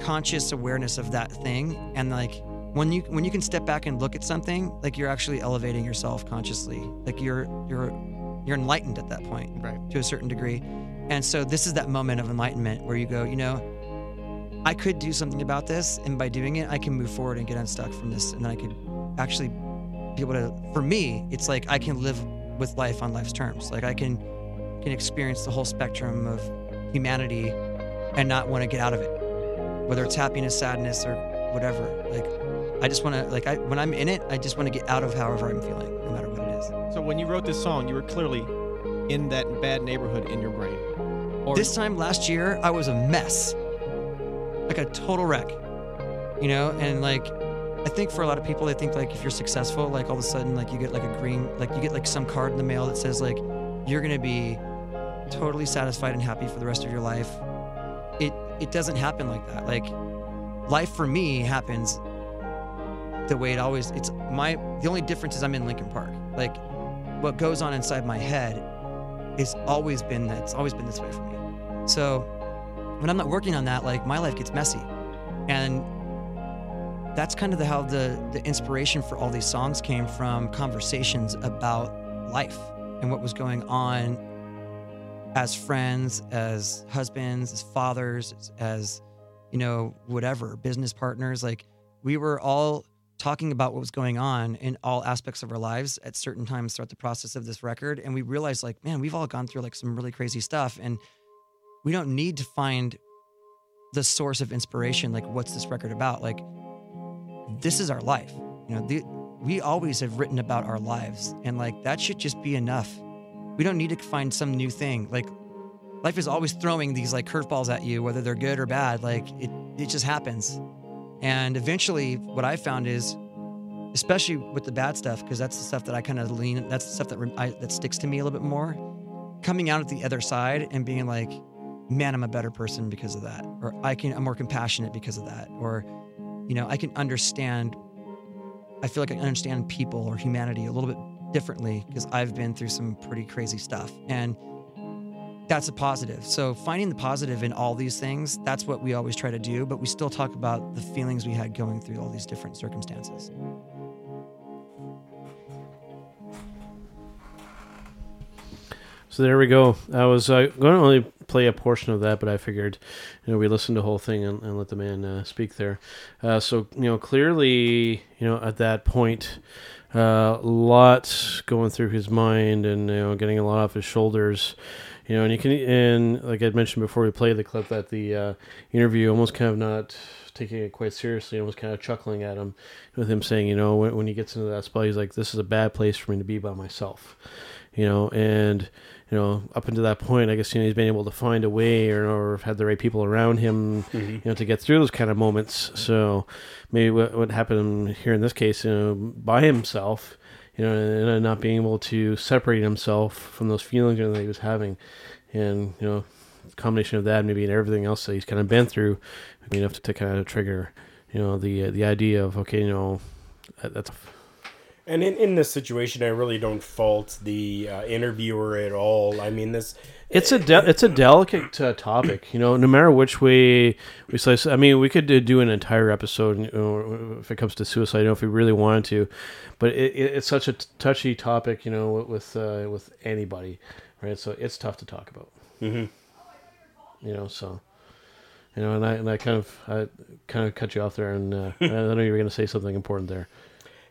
conscious awareness of that thing. And like when you when you can step back and look at something like you're actually elevating yourself consciously. Like you're you're you're enlightened at that point right. to a certain degree. And so this is that moment of enlightenment where you go you know i could do something about this and by doing it i can move forward and get unstuck from this and then i could actually be able to for me it's like i can live with life on life's terms. Like i can can experience the whole spectrum of humanity and not want to get out of it. Whether it's happiness sadness or whatever like i just want to like i when i'm in it i just want to get out of however i'm feeling no matter what it is. So when you wrote this song, you were clearly in that bad neighborhood in your brain. Or this time last year, I was a mess, like a total wreck, you know. And like, I think for a lot of people, they think like if you're successful, like all of a sudden, like you get like a green, like you get like some card in the mail that says like you're gonna be totally satisfied and happy for the rest of your life. It it doesn't happen like that. Like life for me happens the way it always. It's my the only difference is I'm in Linkin Park. Like what goes on inside my head it's always been that it's always been this way for me. So when I'm not working on that, like my life gets messy. And that's kind of the, how the the inspiration for all these songs came from conversations about life and what was going on as friends, as husbands, as fathers, as, as you know, whatever, business partners. Like we were all talking about what was going on in all aspects of our lives at certain times throughout the process of this record and we realized like man we've all gone through like some really crazy stuff and we don't need to find the source of inspiration like what's this record about? Like this is our life. You know the, we always have written about our lives and like that should just be enough. We don't need to find some new thing. Like life is always throwing these like curveballs at you whether they're good or bad. Like it it just happens. And eventually, what I found is, especially with the bad stuff, because that's the stuff that I kind of lean, that's the stuff that I, that sticks to me a little bit more. Coming out at the other side and being like, man, I'm a better person because of that, or I can, I'm more compassionate because of that, or, you know, I can understand. I feel like I understand people or humanity a little bit differently because I've been through some pretty crazy stuff, and that's a positive. So finding the positive in all these things, that's what we always try to do, but we still talk about the feelings we had going through all these different circumstances. So there we go. I was uh, going to only play a portion of that, but I figured, you know, we listened to the whole thing and, and let the man uh, speak there. Uh, so you know, clearly, you know, at that point, uh, lot going through his mind, and you know, getting a lot off his shoulders. You know, and you can, and like I mentioned before we played the clip, that the uh, interview almost kind of not taking it quite seriously, almost kind of chuckling at him, with him saying, you know, when, when he gets into that spot, he's like, "This is a bad place for me to be by myself," you know, and you know, up until that point, I guess you know he's been able to find a way, or, or had the right people around him, Mhm. you know, to get through those kind of moments. So maybe what, what happened here in this case, you know, by himself, you know, and not being able to separate himself from those feelings that he was having, and you know, combination of that, maybe and everything else that he's kind of been through, enough to, to kind of trigger, you know, the uh, the idea of okay, you know, that, that's And in, in this situation, I really don't fault the uh, interviewer at all. I mean, this it's a de- it's a delicate uh, topic, you know. No matter which way we slice, I mean, we could uh, do an entire episode you know, if it comes to suicide, you know, if we really wanted to. But it, it, it's such a t- touchy topic, you know, with with, uh, with anybody, right? So it's tough to talk about. Mhm. You know, so you know, and I and I kind of I kind of cut you off there, and uh, I know you were going to say something important there.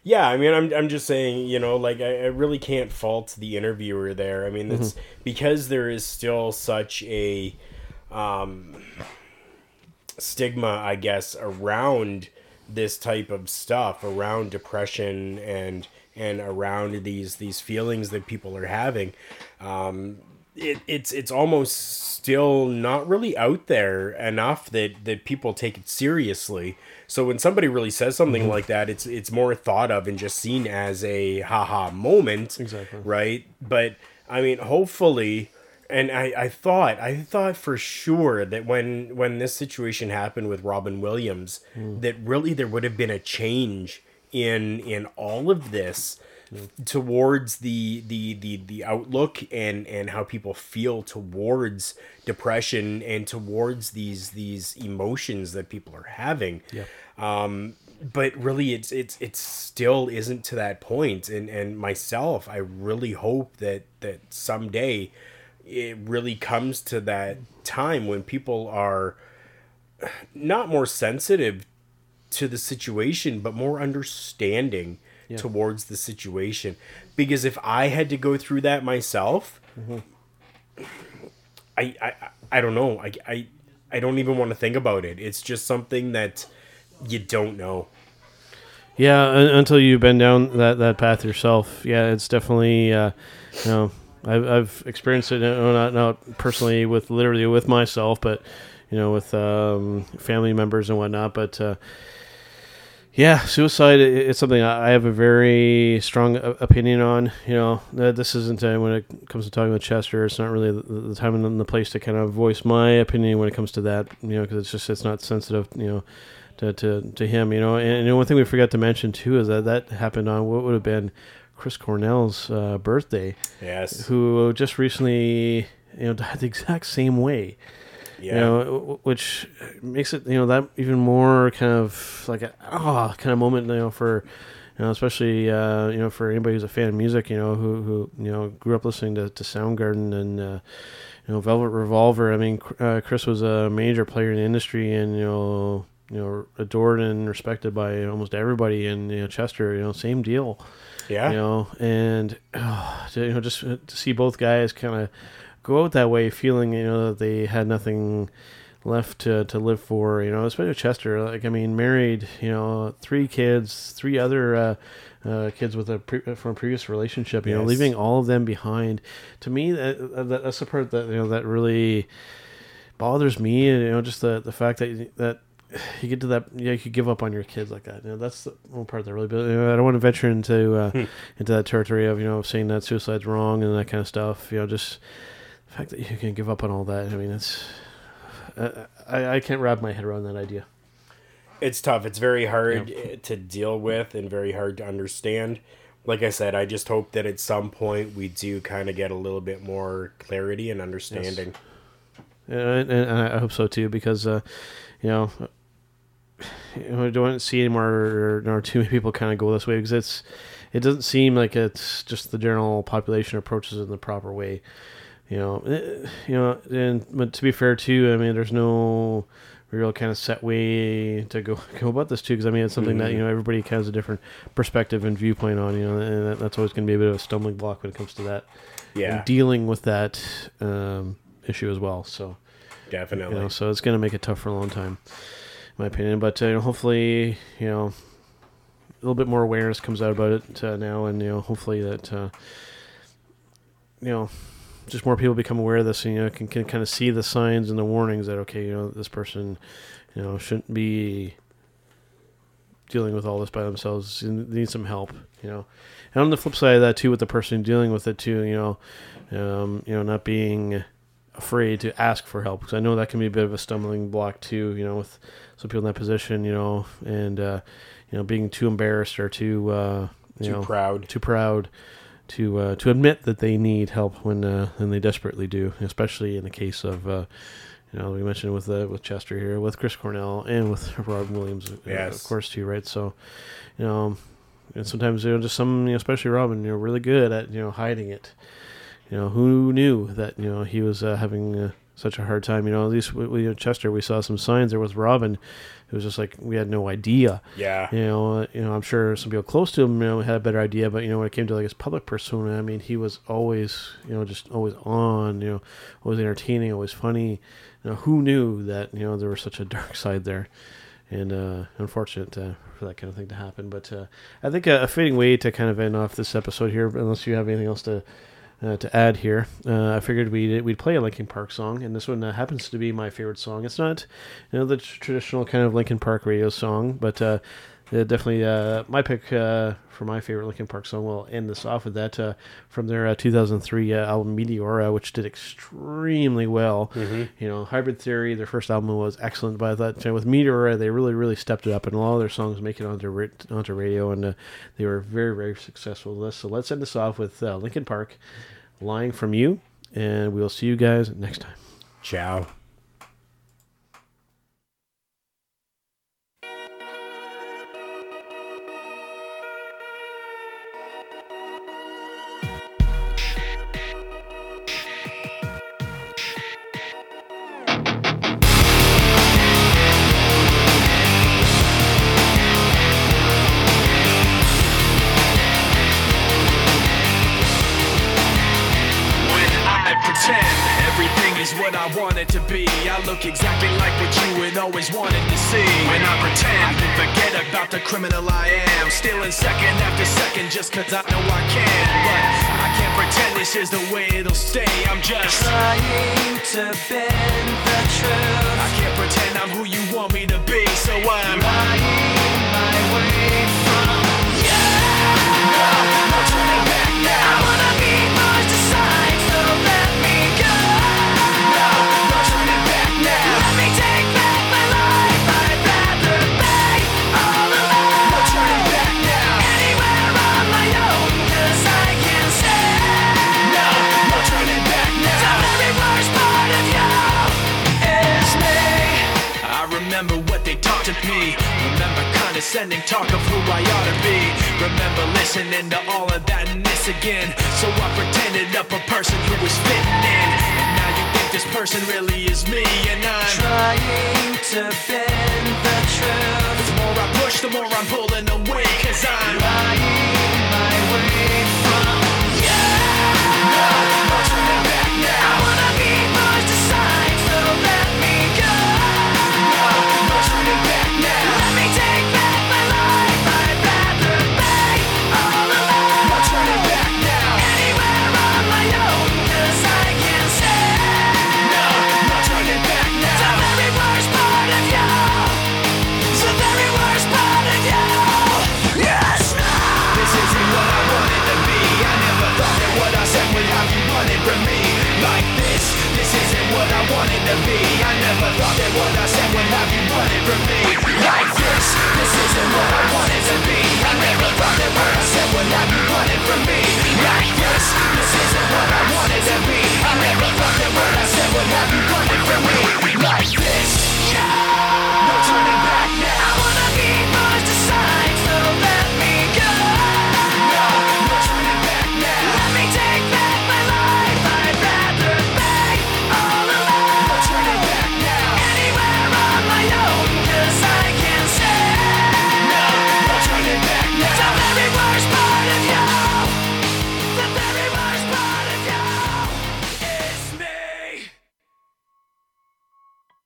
Yeah, I mean, I'm I'm just saying, you know, like I, I really can't fault the interviewer there. I mean, it's Mhm. because there is still such a um, stigma, I guess, around this type of stuff, around depression and and around these these feelings that people are having. Um, it, it's it's almost still not really out there enough that that people take it seriously. So when somebody really says something Mhm. like that, it's it's more thought of and just seen as a haha moment. Exactly. Right? But I mean, hopefully and I, I thought I thought for sure that when when this situation happened with Robin Williams, Mm. that really there would have been a change in in all of this towards the the the the outlook and and how people feel towards depression and towards these these emotions that people are having Yeah. um but really it's it's it still isn't to that point and and myself i really hope that that someday it really comes to that time when people are not more sensitive to the situation but more understanding Yeah. towards the situation because if i had to go through that myself I, I I don't know. I, I I don't even want to think about it. It's just something that you don't know. Yeah, until you've been down that, that path yourself. Yeah, it's definitely, uh, you know, I've, I've experienced it, not, not personally with literally with myself, but, you know, with um, family members and whatnot. But, uh, yeah, suicide, i- it's something I have a very strong opinion on. You know, this isn't, when it comes to talking with Chester, it's not really the, the time and the place to kind of voice my opinion when it comes to that, you know, because it's just, it's not sensitive, you know, to, to, to him, you know. And, and one thing we forgot to mention too is that that happened on what would have been Chris Cornell's uh, birthday. Yes. Who just recently, you know, died the exact same way. You Yeah. know, which makes it, you know, that even more kind of like a ah kind of moment, you know, for you know, especially uh, you know, for anybody who's a fan of music, you know, who who you know grew up listening to, to Soundgarden and uh, you know Velvet Revolver. I mean, uh, Chris was a major player in the industry, and you know, you know, adored and respected by almost everybody. And you know, Chester, you know, same deal. Yeah. You know, and oh, to, you know, just to see both guys kind of go out that way, feeling you know that they had nothing left to, to live for. You know, especially with Chester. Like I mean, married. You know, three kids, three other. Uh, uh, kids with a pre- from a previous relationship, you know, leaving all of them behind. To me, that, that that's the part that you know that really bothers me. You know, just the the fact that that you get to that, yeah, you could give up on your kids like that. You know, that's the one part that really. You know, I don't want to venture into uh, Hmm. into that territory of you know saying that suicide's wrong and that kind of stuff. You know, just the fact that you can give up on all that. I mean, it's uh, I I can't wrap my head around that idea. It's tough. It's very hard eh, to deal with and very hard to understand. Like I said, I just hope that at some point we do kind of get a little bit more clarity and understanding. And, and I hope so too, because uh, you know, I don't see any more or, or too many people kind of go this way because it's it doesn't seem like it's just the general population approaches it in the proper way. You know, Eh, you know, and but to be fair too, I mean, there's no real kind of set way to go go about this too, because I mean, it's something that you know everybody has a different perspective and viewpoint on. You know, and that, that's always going to be a bit of a stumbling block when it comes to that. Yeah. and dealing with that um, issue as well. So Definitely. you know, so it's going to make it tough for a long time, in my opinion. But uh, you know, hopefully, you know, a little bit more awareness comes out about it uh, now, and you know, hopefully that uh, you know, just more people become aware of this, and you know, can can kind of see the signs and the warnings that okay, you know, this person, you know, shouldn't be dealing with all this by themselves. and Need some help, you know. And on the flip side of that too, with the person dealing with it too, you know, um, you know, not being afraid to ask for help because I know that can be a bit of a stumbling block too. You know, with some people in that position, you know, and uh, you know, being too embarrassed or too uh, you Too know, proud. too proud to uh, to admit that they need help when uh, when they desperately do, especially in the case of. Uh, you know, we mentioned with uh, with Chester here, with Chris Cornell, and with Rob Williams, uh, Yes. of course, too, right? So, you know, and sometimes you know, just some, you know, especially Robin, you know, really good at you know hiding it. You know, who knew that you know he was uh, having uh, such a hard time? You know, at least we, we, Chester, we saw some signs there with Robin. It was just like we had no idea. Yeah. You know, uh, you know, I'm sure some people close to him, you know, had a better idea. But you know, when it came to like his public persona, I mean, he was always, you know, just always on. You know, always entertaining, always funny. You know, who knew that you know there was such a dark side there, and uh, unfortunate uh, for that kind of thing to happen. But uh, I think a, a fitting way to kind of end off this episode here, unless you have anything else to. Uh, to add here, uh, I figured we'd we'd play a Linkin Park song, and this one uh, happens to be my favorite song. It's not, you know, the tr- traditional kind of Linkin Park radio song, but uh, definitely uh, my pick uh, for my favorite Linkin Park song. We'll end this off with that uh, from their uh, 2003 uh, album Meteor, uh, which did extremely well. Mhm. You know, Hybrid Theory, their first album was excellent, but I thought you know, with Meteor, they really, really stepped it up, and a lot of their songs make it onto onto radio, and uh, they were very, very successful with this. So let's end this off with uh, Linkin Park, "Lying from You," and we'll see you guys next time. Ciao. Exactly like what you had always wanted to see. When I pretend I forget about the criminal I am, stealing second after second just cause I know I can. But I can't pretend this is the way it'll stay. I'm just trying to bend the truth. I can't pretend I'm who you want me to be, so I'm lying my way from you. No, no turning back now. I wanna be they talk to me. Remember condescending talk of who I ought to be. Remember listening to all of that and this again. So I pretended up a person who was fitting in. And now you think this person really is me, and I'm trying to bend the truth. The more I push, the more I'm pulling away, cause I'm lying my way from you. No, back now. I wanna be much to so let me back now. wanted to be. I never thought that what I said would have you running from me? Like this, this isn't what I wanted to be. I never thought that what I said would have you running from me? Like this, this isn't what I wanted to be. I never thought that what I said would have you running from me? Like this, yeah. No turning back